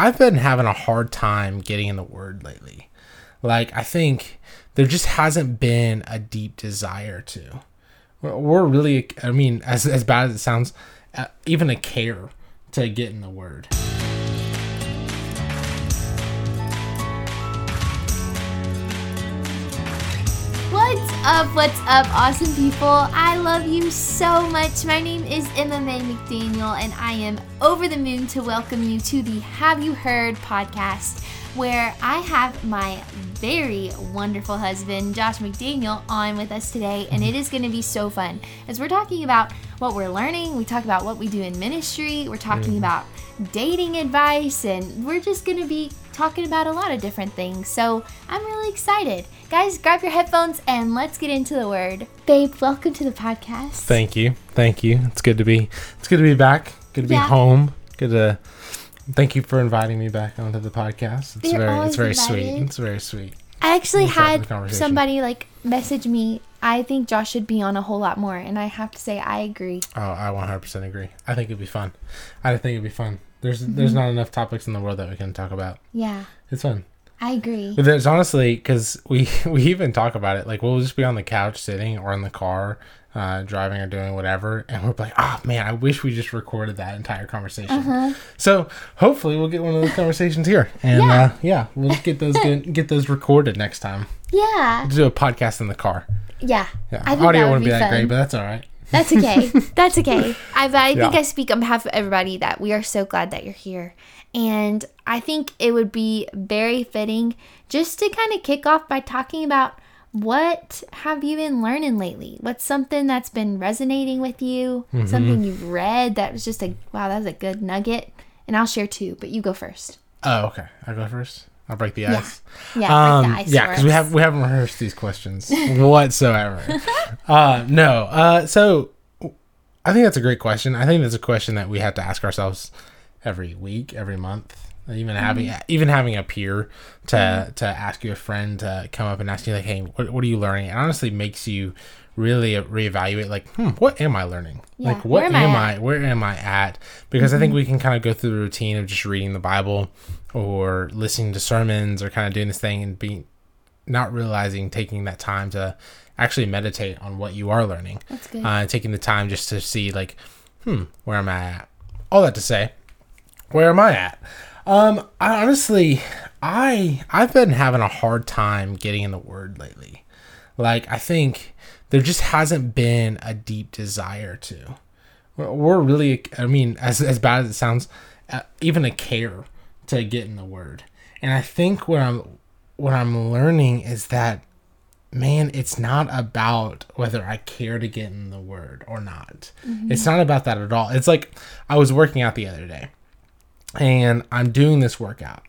I've been having a hard time getting in the word lately. Like, I think there just hasn't been a deep desire to. We're really, I mean, as, as bad as it sounds, uh, even a care to get in the word. Up? What's up, awesome people? I love you so much. My name is Emma Mae McDaniel, and I am over the moon to welcome you to the Have You Heard podcast, where I have my very wonderful husband, Josh McDaniel, on with us today, and it is going to be so fun as we're talking about what we're learning. We talk about what we do in ministry. We're talking mm-hmm. about dating advice, and we're just going to be talking about a lot of different things. So I'm really excited. Guys, grab your headphones and let's get into the word. Babe, welcome to the podcast. Thank you. Thank you. It's good to be, it's good to be back. Good to be Yeah. home. Good to, thank you for inviting me back onto the podcast. It's You're very, it's very sweet. It's very sweet. I actually Let's had somebody like message me. I think Josh should be on a whole lot more, and I have to say I agree. Oh, I 100% agree. I think it'd be fun. I think it'd be fun. There's, mm-hmm. there's not enough topics in the world that we can talk about. Yeah, It's fun. I agree. But there's honestly because we we even talk about it like we'll just be on the couch sitting or in the car uh, driving or doing whatever and we're like oh man I wish we just recorded that entire conversation Uh-huh. so hopefully we'll get one of those conversations here and Yeah. uh, yeah we'll get those good, get those recorded next time Yeah, we'll do a podcast in the car yeah. yeah I think audio that would wouldn't be, be that fun. great but that's all right That's okay. That's okay. I, I think Yeah. I speak on behalf of everybody that we are so glad that you're here. And I think it would be very fitting just to kind of kick off by talking about what have you been learning lately? What's something that's been resonating with you? Mm-hmm. Something you've read that was just a wow, that was a good nugget. And I'll share too, but you go first. oh okay I'll go first I'll break the ice Yeah, um, the ice yeah, because we have we haven't rehearsed these questions whatsoever. uh, no, uh, so I think that's a great question. I think that's a question that we have to ask ourselves every week, every month. Even having Mm-hmm. even having a peer to to ask you a friend to come up and ask you like, hey, what, what are you learning? It honestly makes you really reevaluate like, hmm, what am I learning? Yeah, Like, what where am, am I I? Mm-hmm. where am I at? Because I think we can kind of go through the routine of just reading the Bible or listening to sermons or kind of doing this thing and being not realizing taking that time to actually meditate on what you are learning. That's good. Uh, taking the time just to see like, hmm, where am I at? All that to say, where am I at? Um, I honestly, I I've been having a hard time getting in the word lately. Like I think there just hasn't been a deep desire to. We're- We're really, I mean, as as bad as it sounds, uh, even a care to get in the word. And I think what I'm what I'm learning is that man, it's not about whether I care to get in the word or not. It's not about that at all. It's like I was working out the other day and I'm doing this workout.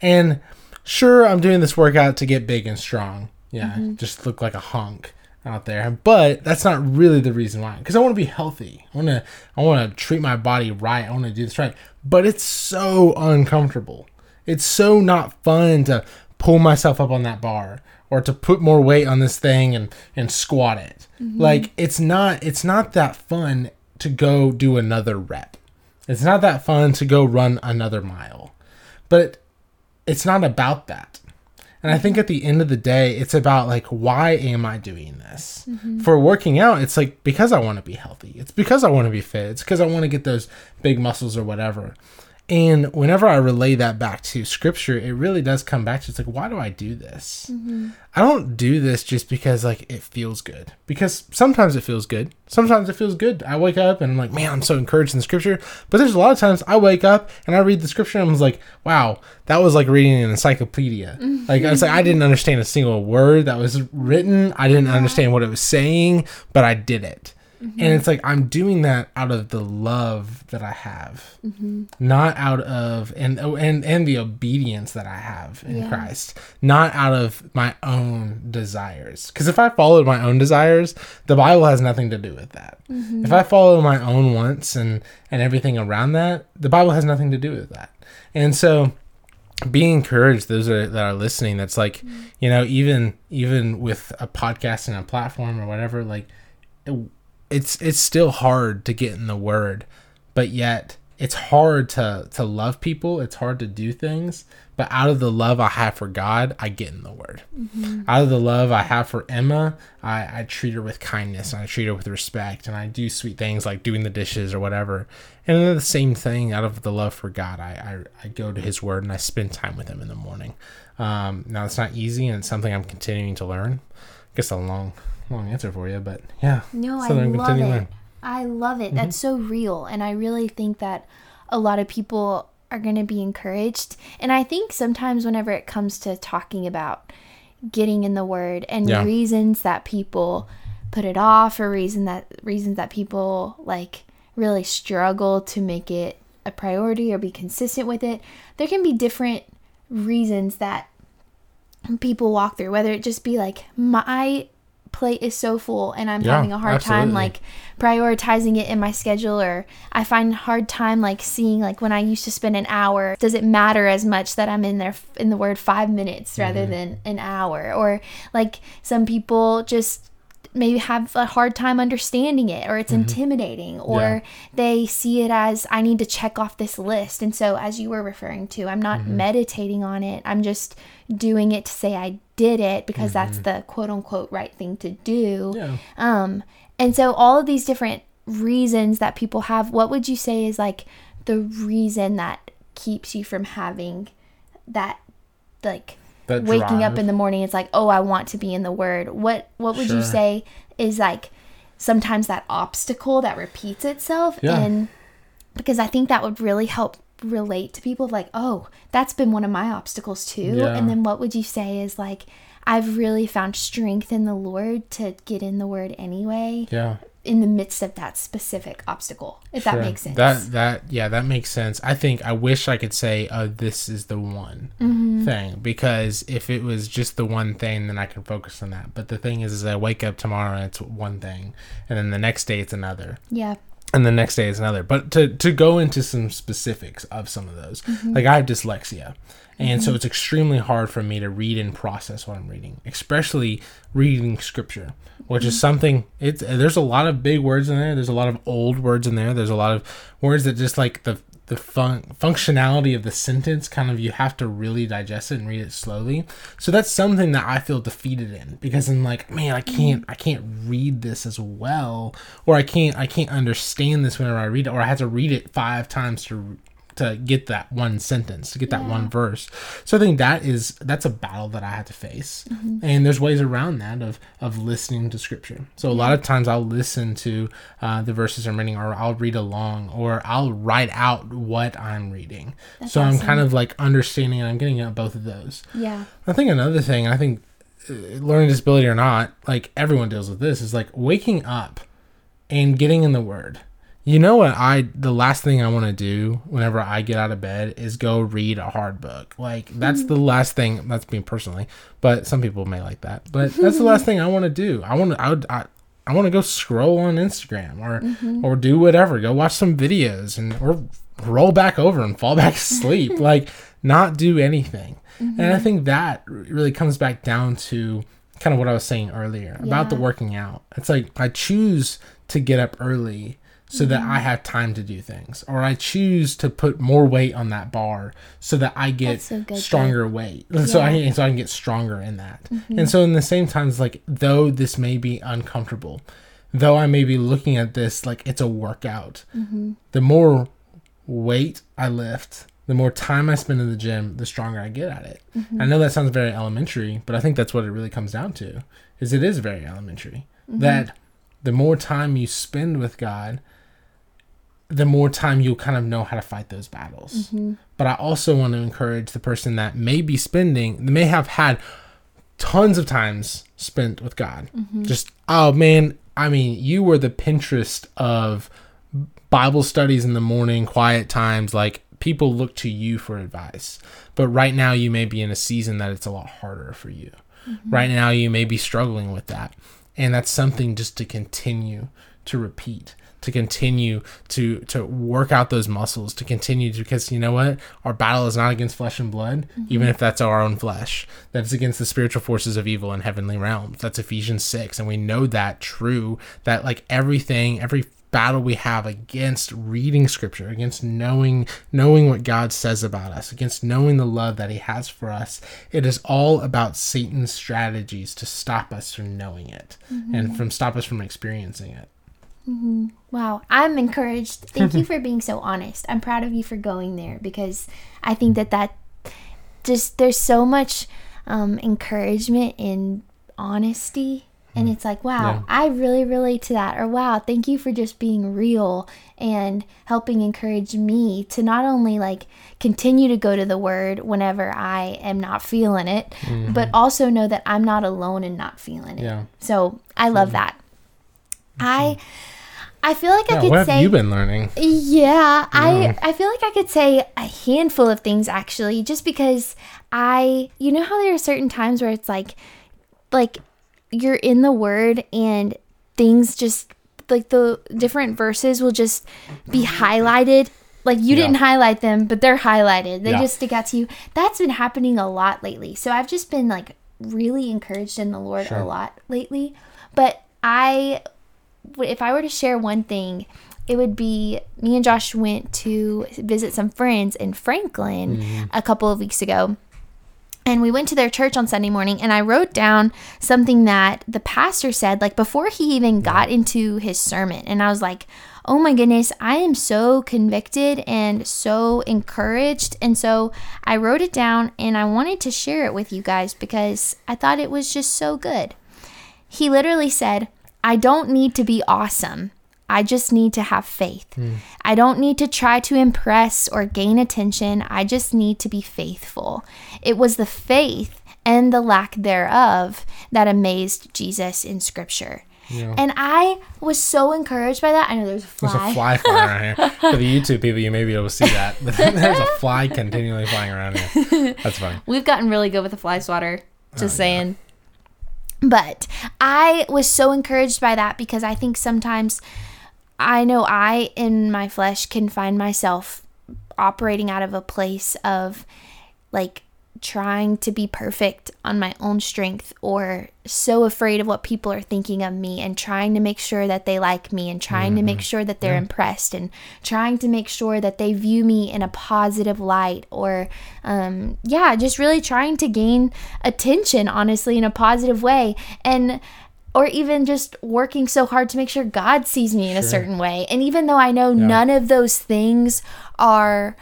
And sure, I'm doing this workout to get big and strong. Yeah, mm-hmm. just look like a hunk out there. But that's not really the reason why. Because I want to be healthy. I want to. I want to treat my body right. I want to do this right. But it's so uncomfortable. It's so not fun to pull myself up on that bar or to put more weight on this thing and and squat it. Mm-hmm. Like it's not. It's not that fun to go do another rep. It's not that fun to go run another mile. But it's not about that. And I think mm-hmm. at the end of the day, it's about like, why am I doing this? Mm-hmm. For working out, it's like because I want to be healthy. It's because I want to be fit. It's because I want to get those big muscles or whatever. And whenever I relay that back to scripture, it really does come back to it's like, why do I do this? Mm-hmm. I don't do this just because like it feels good. Because sometimes it feels good. Sometimes it feels good. I wake up and I'm like, man, I'm so encouraged in scripture. But there's a lot of times I wake up and I read the scripture and I'm like, wow, that was like reading an encyclopedia. Mm-hmm. Like I was like, I didn't understand a single word that was written. I didn't understand what it was saying, but I did it. And it's like i'm doing that out of the love that i have. Mm-hmm. Not out of and oh, and and the obedience that i have in Yeah. christ. Not out of my own desires. Because if i followed my own desires the bible has nothing to do with that. Mm-hmm. If i follow my own wants and and everything around that the bible has nothing to do with that. And so be encouraged those are that are listening that's like mm-hmm. you know even even with a podcast and a platform or whatever like it's it's still hard to get in the word but yet it's hard to to love people. It's hard to do things but out of the love i have for god i get in the word. Out of the love i have for emma i i treat her with kindness and i treat her with respect and i do sweet things like doing the dishes or whatever. And then the same thing. Out of the love for god i i, I go to his word and i spend time with him in the morning. Um now it's not easy and it's something i'm continuing to learn. I guess a long long answer for you but yeah No, I love it. learn. I love it. Mm-hmm. That's so real. And I really think that a lot of people are going to be encouraged. And I think sometimes whenever it comes to talking about getting in the word and Yeah. reasons that people put it off or reason that reasons that people like really struggle to make it a priority or be consistent with it, there can be different reasons that people walk through whether it just be like my plate is so full and i'm Yeah, having a hard time like prioritizing it in my schedule or i find hard time like seeing like when i used to spend an hour does it matter as much that i'm in there in the word five minutes rather Mm-hmm. than an hour or like some people just maybe have a hard time understanding it or it's intimidating or Mm-hmm. Yeah. they see it as I need to check off this list. And so as you were referring to, I'm not Mm-hmm. meditating on it. I'm just doing it to say I did it because that's Mm-hmm. the quote unquote right thing to do. yeah Um and so all of these different reasons that people have, what would you say is like the reason that keeps you from having that like That waking up in the morning it's like oh i want to be in the word. What what would you say is like sometimes that obstacle that repeats itself Yeah. and because i think that would really help relate to people like oh that's been one of my obstacles too. Yeah. and then what would you say is like i've really found strength in the lord to get in the word anyway. Yeah in the midst of that specific obstacle if that makes sense That that yeah, that makes sense. I think I wish I could say, "Oh, this is the one Mm-hmm. thing," because if it was just the one thing, then I could focus on that. But the thing is, is I wake up tomorrow and it's one thing, and then the next day it's another, yeah and the next day is another. But to to go into some specifics of some of those, mm-hmm. like I have dyslexia. And so mm-hmm. it's extremely hard for me to read and process what I'm reading, especially reading scripture, which is mm-hmm. something it's there's a lot of big words in there. There's a lot of old words in there. There's a lot of words that just like the the fun- functionality of the sentence kind of you have to really digest it and read it slowly. So that's something that I feel defeated in because I'm like, man, I can't I can't read this as well or I can't I can't understand this whenever I read it or I have to read it 5 times to to get that one sentence, to get that one verse. So I think that is that's a battle that I had to face. And there's ways around that of of listening to scripture. So a lot of times I'll listen to uh, the verses I'm reading, or I'll read along, or I'll write out what I'm reading. so I'm kind of like understanding, and I'm getting at both of those. yeah I think another thing, I think uh, learning disability or not, like everyone deals with this, is like waking up and getting in the word. You know what I the last thing I want to do whenever I get out of bed is go read a hard book. Like that's the mm. last thing that's me personally, but some people may like that. But that's the last thing I want to do. I want to I would I, I want to go scroll on Instagram or mm-hmm. or do whatever. Go watch some videos and or roll back over and fall back asleep. like not do anything. And I mm-hmm. think that really comes back down to kind of what I was saying earlier about the working out. It's like I choose to get up early so that mm-hmm. I have time to do things, or I choose to put more weight on that bar so that I get That's so good, stronger weight. So I so I can get stronger in that. Mm-hmm. And so in the same times, like though this may be uncomfortable, though I may be looking at this like it's a workout, mm-hmm. the more weight I lift, the more time I spend in the gym, the stronger I get at it. I know that sounds very elementary, but I think that's what it really comes down to. Is it is very elementary. That the more time you spend with God, the more time you'll kind of know how to fight those battles. But I also want to encourage the person that may be spending, may have had tons of times spent with God. Just oh man, I mean, you were the Pinterest of Bible studies in the morning, quiet times. Like people look to you for advice. But right now, you may be in a season that it's a lot harder for you. Mm-hmm. Right now, you may be struggling with that. And that's something just to continue to repeat to continue to to work out those muscles to continue to, because you know what our battle is not against flesh and blood mm-hmm. even if that's our own flesh that's against the spiritual forces of evil in heavenly realms that's ephesians 6 and we know that true that like everything every battle we have against reading scripture against knowing knowing what god says about us against knowing the love that he has for us it is all about satan's strategies to stop us from knowing it mm-hmm. and from stop us from experiencing it mm-hmm. wow. I'm encouraged. Thank you for being so honest. I'm proud of you for going there because i think that that just there's so much um, encouragement in honesty. And it's like wow yeah. i really relate to that. Or wow thank you for just being real and helping encourage me to not only like continue to go to the word whenever i am not feeling it mm-hmm. but also know that i'm not alone in not feeling it. Yeah. so i love that. I I feel like yeah, I could what say. What have you been learning? Yeah, I I feel like I could say a handful of things actually, just because I, you know how there are certain times where it's like, like you're in the word and things just like the different verses will just be highlighted like you yeah. didn't highlight them but they're highlighted they yeah. just stick out to you that's been happening a lot lately so i've just been like really encouraged in the lord sure. a lot lately but i if i were to share one thing it would be me and josh went to visit some friends in franklin mm-hmm. a couple of weeks ago and we went to their church on Sunday morning, and I wrote down something that the pastor said, like before he even got into his sermon. And I was like, oh my goodness, I am so convicted and so encouraged. And so I wrote it down and I wanted to share it with you guys because I thought it was just so good. He literally said, I don't need to be awesome. I just need to have faith. Mm. I don't need to try to impress or gain attention. I just need to be faithful. It was the faith and the lack thereof that amazed Jesus in Scripture. Yeah. And I was so encouraged by that. I know there's a fly. There's a fly flying around here. For the YouTube people, you may be able to see that. But there's a fly continually flying around here. That's funny. We've gotten really good with the fly swatter. Just oh, saying. Yeah. But I was so encouraged by that because I think sometimes I know I, in my flesh, can find myself operating out of a place of like trying to be perfect on my own strength or so afraid of what people are thinking of me and trying to make sure that they like me and trying mm-hmm. to make mm-hmm. sure that they're yeah. impressed and trying to make sure that they view me in a positive light or um, yeah just really trying to gain attention honestly in a positive way and or even just working so hard to make sure God sees me in sure. a certain way. And even though I know yeah. none of those things are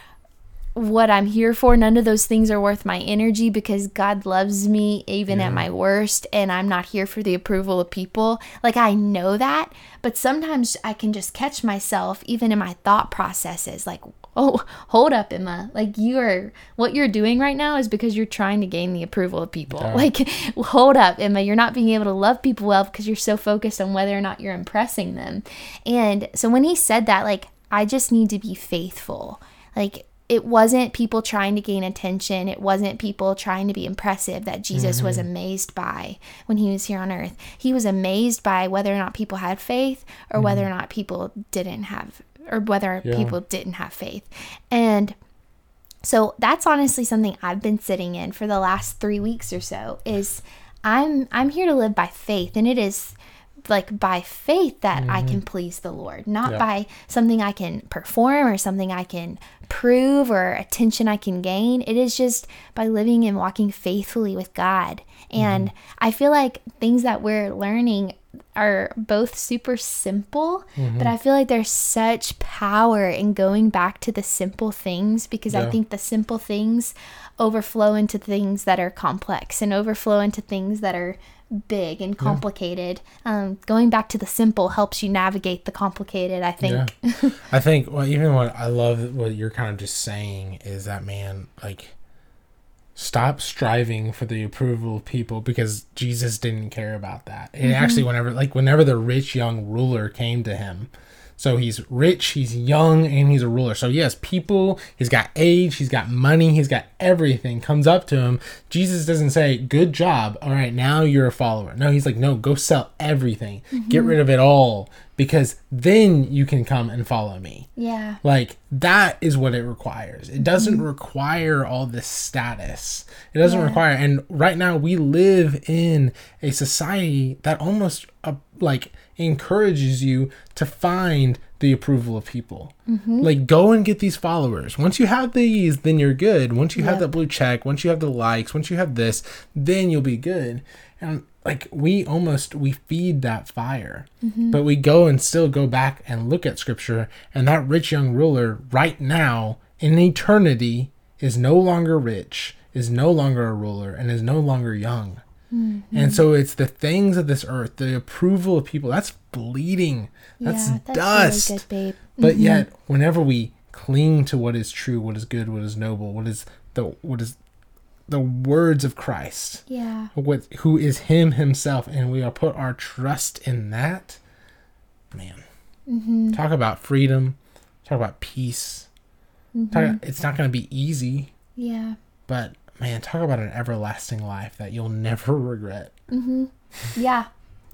what I'm here for, none of those things are worth my energy because God loves me even yeah. at my worst and I'm not here for the approval of people. Like I know that, but sometimes I can just catch myself even in my thought processes like oh, hold up, Emma. Like you are, what you're doing right now is because you're trying to gain the approval of people. Yeah. Like, hold up, Emma. You're not being able to love people well because you're so focused on whether or not you're impressing them. And so when he said that, like, I just need to be faithful. Like, it wasn't people trying to gain attention. It wasn't people trying to be impressive that Jesus mm-hmm. was amazed by when he was here on earth. He was amazed by whether or not people had faith or mm-hmm. whether or not people didn't have or whether yeah. people didn't have faith. And so that's honestly something I've been sitting in for the last 3 weeks or so is I'm I'm here to live by faith and it is like by faith that mm-hmm. I can please the Lord, not yeah. by something I can perform or something I can prove or attention I can gain. It is just by living and walking faithfully with God. And mm-hmm. I feel like things that we're learning are both super simple, mm-hmm. but I feel like there's such power in going back to the simple things because yeah. I think the simple things overflow into things that are complex and overflow into things that are big and complicated. Yeah. Um, going back to the simple helps you navigate the complicated, I think. Yeah. I think, well, even what I love what you're kind of just saying is that, man, like, stop striving for the approval of people because Jesus didn't care about that. And actually, whenever like whenever the rich young ruler came to him, so he's rich, he's young, and he's a ruler. So yes, people, he's got age, he's got money, he's got everything. Comes up to him. Jesus doesn't say, "Good job. All right, now you're a follower." No, he's like, "No, go sell everything. Get mm-hmm. rid of it all because then you can come and follow me." Yeah. Like that is what it requires. It doesn't require all this status. It doesn't Yeah. require. And right now we live in a society that almost uh, like encourages you to find the approval of people. Like go and get these followers. Once you have these, then you're good. Once you have Yep. that blue check, once you have the likes, once you have this, then you'll be good. And like we almost we feed that fire mm-hmm. but we go and still go back and look at scripture and that rich young ruler right now in eternity is no longer rich is no longer a ruler and is no longer young. Mm-hmm. And so it's the things of this earth the approval of people that's bleeding. That's yeah, that's dust. really good, babe. but mm-hmm. yet whenever we cling to what is true what is good what is noble what is the what is the words of christ Yeah. what who is him himself and we are put our trust in that man Mm-hmm. talk about freedom talk about peace talk, it's not going to be easy Yeah. but man talk about an everlasting life that you'll never regret Yeah.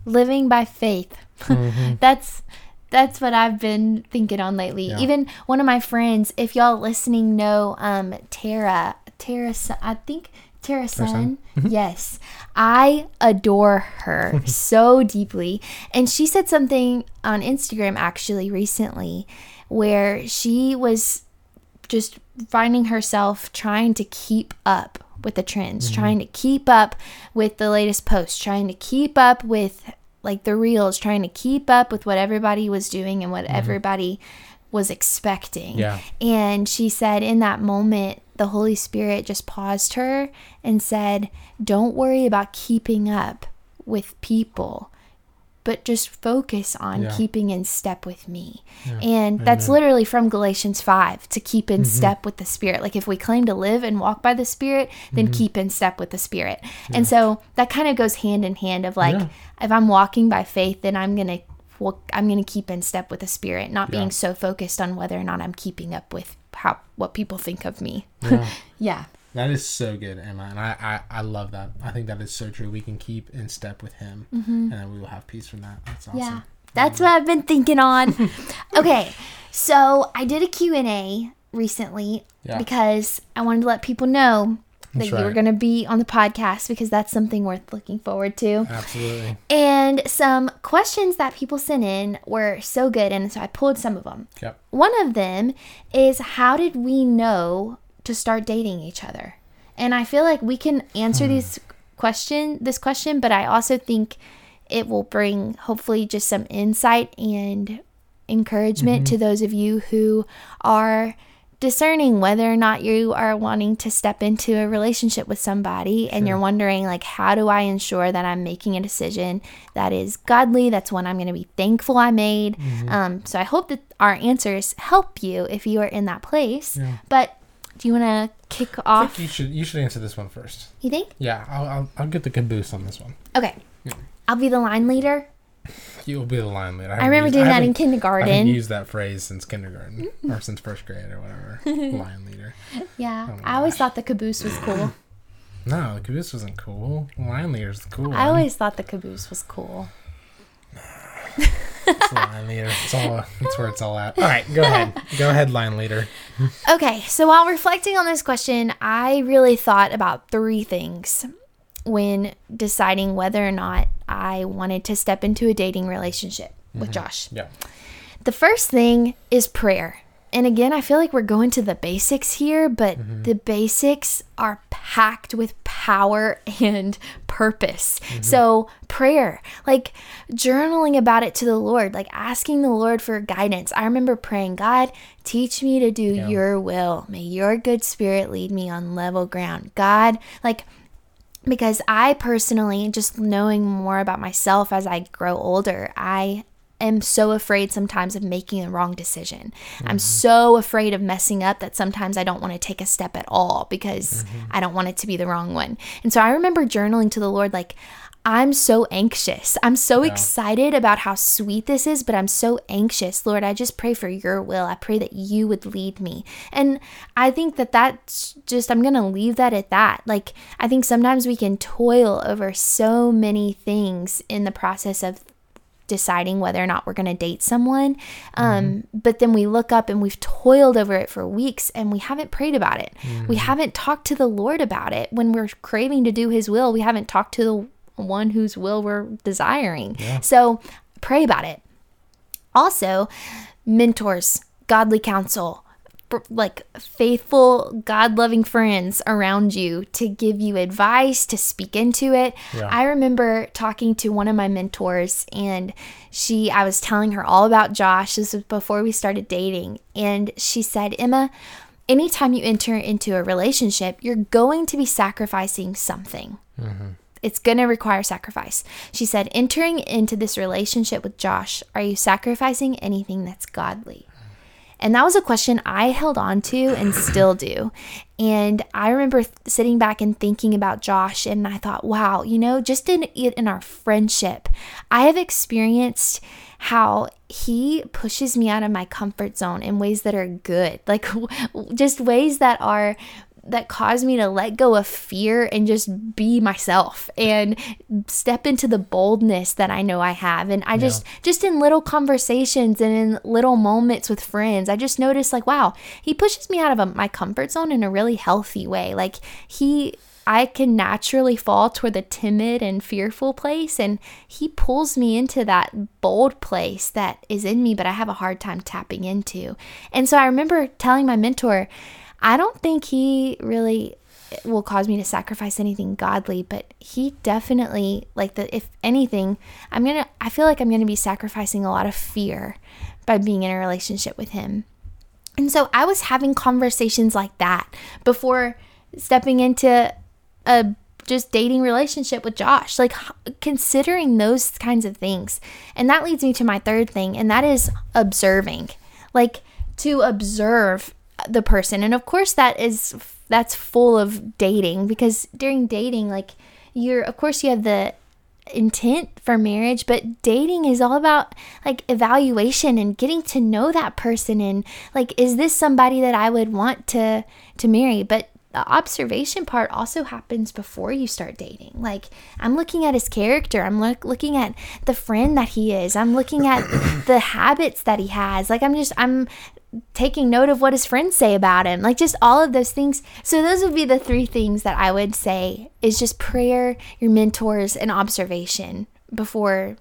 Living by faith. that's that's what I've been thinking on lately. Yeah. Even one of my friends, if y'all listening know um Tara, Tara I think Tara Sun. Mm-hmm. Yes. I adore her so deeply. And she said something on Instagram actually recently where she was just finding herself trying to keep up with the trends, mm-hmm. trying to keep up with the latest posts, trying to keep up with like the reels, trying to keep up with what everybody was doing and what mm-hmm. everybody was expecting. Yeah. And she said in that moment, the Holy Spirit just paused her and said, Don't worry about keeping up with people, but just focus on Yeah. keeping in step with me. And that's literally from Galatians 5 to keep Mm-hmm. in step with the Spirit. Like if we claim to live and walk by the Spirit, then Mm-hmm. keep in step with the Spirit. And so that kind of goes hand in hand of like, Yeah. if I'm walking by faith, then I'm going to. Well, I'm going to keep in step with the spirit, not Yeah. being so focused on whether or not I'm keeping up with how what people think of me. Yeah. Yeah. that is so good emma and I, I i love that i think that is so true we can keep in step with him mm-hmm. and then we will have peace from that that's awesome Yeah. That's what I've been thinking on. okay. So, I did a Q&A recently Yeah. because I wanted to let people know that That's you were going to be on the podcast because that's something worth looking forward to. absolutely And some questions that people sent in were so good and so I pulled some of them. yep One of them is how did we know to start dating each other? And I feel like we can answer Hmm. these question this question, but I also think it will bring hopefully just some insight and encouragement Mm-hmm. to those of you who are discerning whether or not you are wanting to step into a relationship with somebody and you're wondering like how do I ensure that I'm making a decision that is godly that's one I'm going to be thankful I made? Mm-hmm. um, so I hope that our answers help you if you are in that place. But do you want to kick I off? think you should you should answer this one first. You think? Yeah i'll i'll, I'll get the caboose on this one. Okay. I'll be the line leader you'll be the line leader I remember used- doing that in haven't- I haven't used that phrase since kindergarten or since first grade or whatever. Line leader. yeah Oh I always thought the caboose was cool No, the caboose wasn't cool. Line leader's the cool. I always thought the caboose was cool It's line leader. It's all. That's where it's all at. All right, go ahead. Go ahead, line leader. Okay, so while reflecting on this question, I really thought about three things when deciding whether or not I wanted to step into a dating relationship with mm-hmm. Josh. Yeah. The first thing is prayer. And again, I feel like we're going to the basics here, but mm-hmm. the basics are packed with power and purpose. Mm-hmm. So, prayer, like journaling about it to the Lord, like asking the Lord for guidance. I remember praying, God, teach me to do your will. May your good spirit lead me on level ground. God, like, because I personally, just knowing more about myself as I grow older, I am so afraid sometimes of making the wrong decision. I'm mm-hmm. so afraid of messing up that sometimes I don't want to take a step at all because mm-hmm. I don't want it to be the wrong one. And so I remember journaling to the Lord, like, I'm so anxious. I'm so excited about how sweet this is, but I'm so anxious. Lord, I just pray for your will. I pray that you would lead me. And I think that that's just, I'm going to leave that at that. Like, I think sometimes we can toil over so many things in the process of deciding whether or not we're going to date someone. Um, But then we look up and we've toiled over it for weeks and we haven't prayed about it. We haven't talked to the Lord about it. When we're craving to do His will, we haven't talked to the one whose will we're desiring. So pray about it. Also, mentors, godly counsel, like faithful, God loving friends around you to give you advice, to speak into it. Yeah. I remember talking to one of my mentors, and she, I was telling her all about Josh. This was before we started dating. And she said, Emma, anytime you enter into a relationship, you're going to be sacrificing something mm-hmm. It's going to require sacrifice. She said, entering into this relationship with Josh, are you sacrificing anything that's godly? And that was a question I held on to and still do. And I remember th- sitting back and thinking about Josh, and I thought, wow, you know, just in it in our friendship, I have experienced how he pushes me out of my comfort zone in ways that are good, like just ways that are that caused me to let go of fear and just be myself and step into the boldness that I know I have. And I just just in little conversations and in little moments with friends, I just noticed like, wow, he pushes me out of a, my comfort zone in a really healthy way. Like he I can naturally fall toward the timid and fearful place, and he pulls me into that bold place that is in me, but I have a hard time tapping into. And so I remember telling my mentor, I don't think he really will cause me to sacrifice anything godly, but he definitely like the if anything, I'm going to I feel like I'm going to be sacrificing a lot of fear by being in a relationship with him. And so I was having conversations like that before stepping into a just dating relationship with Josh, like considering those kinds of things. And that leads me to my third thing, and that is observing. Like to observe the person. And of course that is that's full of dating because during dating like you're of course you have the intent for marriage but dating is all about like evaluation and getting to know that person and like is this somebody that I would want to to marry? But the observation part also happens before you start dating. Like i'm looking at his character. I'm look, looking at the friend that he is. I'm looking at the habits that he has. Like i'm just i'm taking note of what his friends say about him like just all of those things so those would be the three things that i would say is just prayer your mentors and observation before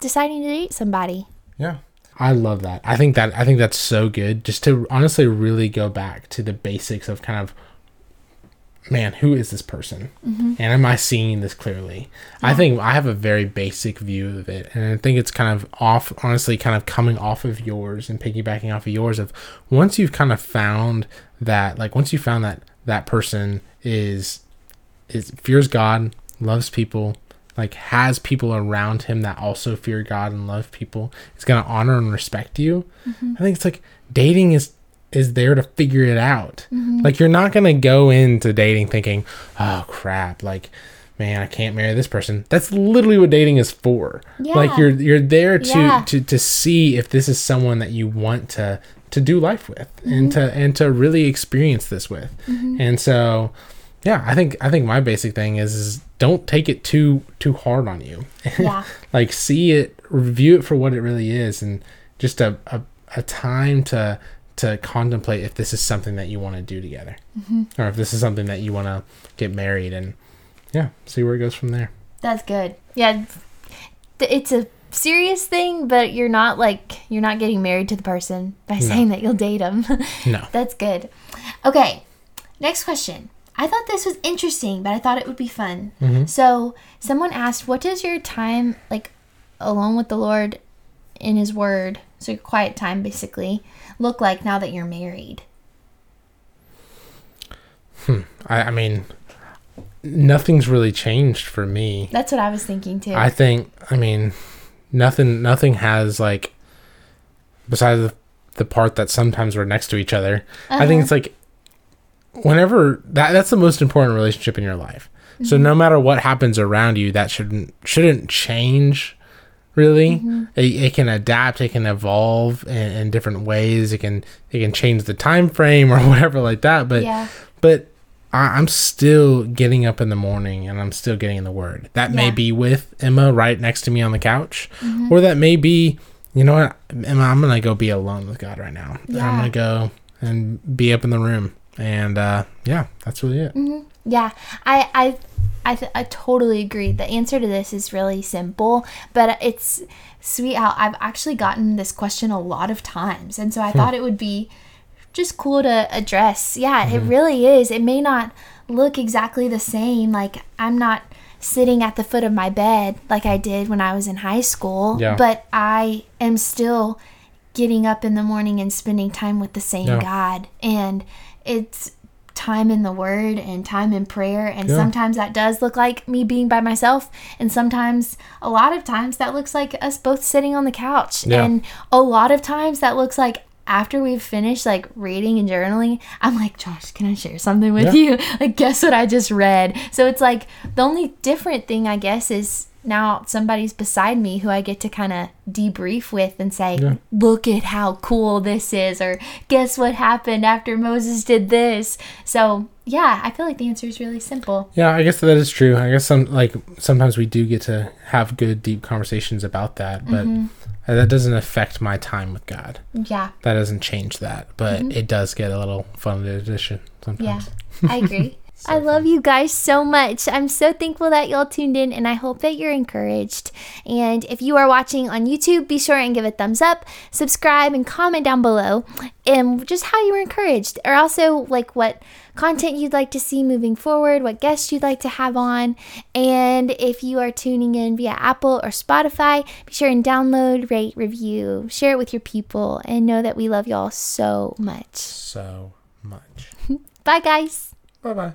deciding to date somebody Yeah. I love that. I think that I think that's so good just to honestly really go back to the basics of kind of man, who is this person? Mm-hmm. And am I seeing this clearly? I think I have a very basic view of it. And I think it's kind of off, honestly, kind of coming off of yours and piggybacking off of yours. Of once you've kind of found that, like, once you found that that person is, is fears God, loves people, like has people around him that also fear God and love people, is going to honor and respect you. Mm-hmm. I think it's like dating is is there to figure it out. Mm-hmm. Like you're not going to go into dating thinking, "Oh crap, like man, I can't marry this person." That's literally what dating is for. Like you're you're there to Yeah. to to see if this is someone that you want to to do life with and mm-hmm. to and to really experience this with. Mm-hmm. And so yeah, I think I think my basic thing is is don't take it too too hard on you. Yeah. like see it, review it for what it really is, and just a a, a time to to contemplate if this is something that you want to do together, mm-hmm. or if this is something that you want to get married, and yeah, see where it goes from there. That's good. Yeah. It's a serious thing, but you're not like you're not getting married to the person by saying that you'll date them. No. That's good. Okay. Next question. I thought this was interesting, but I thought it would be fun. Mm-hmm. So, someone asked, "What does your time like alone with the Lord in his word, so your quiet time basically, look like now that you're married?" Hmm. I, I mean, nothing's really changed for me. That's what I was thinking too. I think, I mean, nothing nothing has like besides the, the part that sometimes we're next to each other. I think it's like whenever that that's the most important relationship in your life. So no matter what happens around you, that shouldn't shouldn't change. Really, mm-hmm. it, it can adapt, it can evolve in, in different ways. It can it can change the time frame or whatever like that. But Yeah. but I, I'm still getting up in the morning and I'm still getting the word. That may be with Emma right next to me on the couch, mm-hmm. or that may be, you know what, Emma, I'm gonna go be alone with God right now. And I'm gonna go and be up in the room, and uh, yeah, that's really it. Mm-hmm. Yeah, I I I, th- I totally agree. The answer to this is really simple, but it's sweet how I've actually gotten this question a lot of times, and so I hmm. thought it would be just cool to address. Yeah, it mm-hmm. really is. It may not look exactly the same. Like I'm not sitting at the foot of my bed like I did when I was in high school, Yeah. but I am still getting up in the morning and spending time with the same Yeah. God. And it's time in the word and time in prayer. And Yeah. sometimes that does look like me being by myself. And sometimes, a lot of times, that looks like us both sitting on the couch. Yeah. And a lot of times, that looks like after we've finished like reading and journaling, I'm like, Josh, can I share something with Yeah. you? Like, guess what I just read? So it's like the only different thing, I guess, is now somebody's beside me who I get to kind of debrief with and say, Yeah. look at how cool this is, or guess what happened after Moses did this. So, yeah, I feel like the answer is really simple. Yeah, I guess that is true. I guess some like sometimes we do get to have good, deep conversations about that, but Mm-hmm. uh, that doesn't affect my time with God. Yeah, That doesn't change that, but it does get a little fun addition Mm-hmm. yeah, sometimes. I agree. I love you guys so much. I'm so thankful that y'all tuned in and I hope that you're encouraged. And if you are watching on YouTube, be sure and give a thumbs up, subscribe, and comment down below and just how you were encouraged or also like what content you'd like to see moving forward, what guests you'd like to have on. And if you are tuning in via Apple or Spotify, be sure and download, rate, review, share it with your people, and know that we love y'all so much. So much. Bye, guys. Bye bye.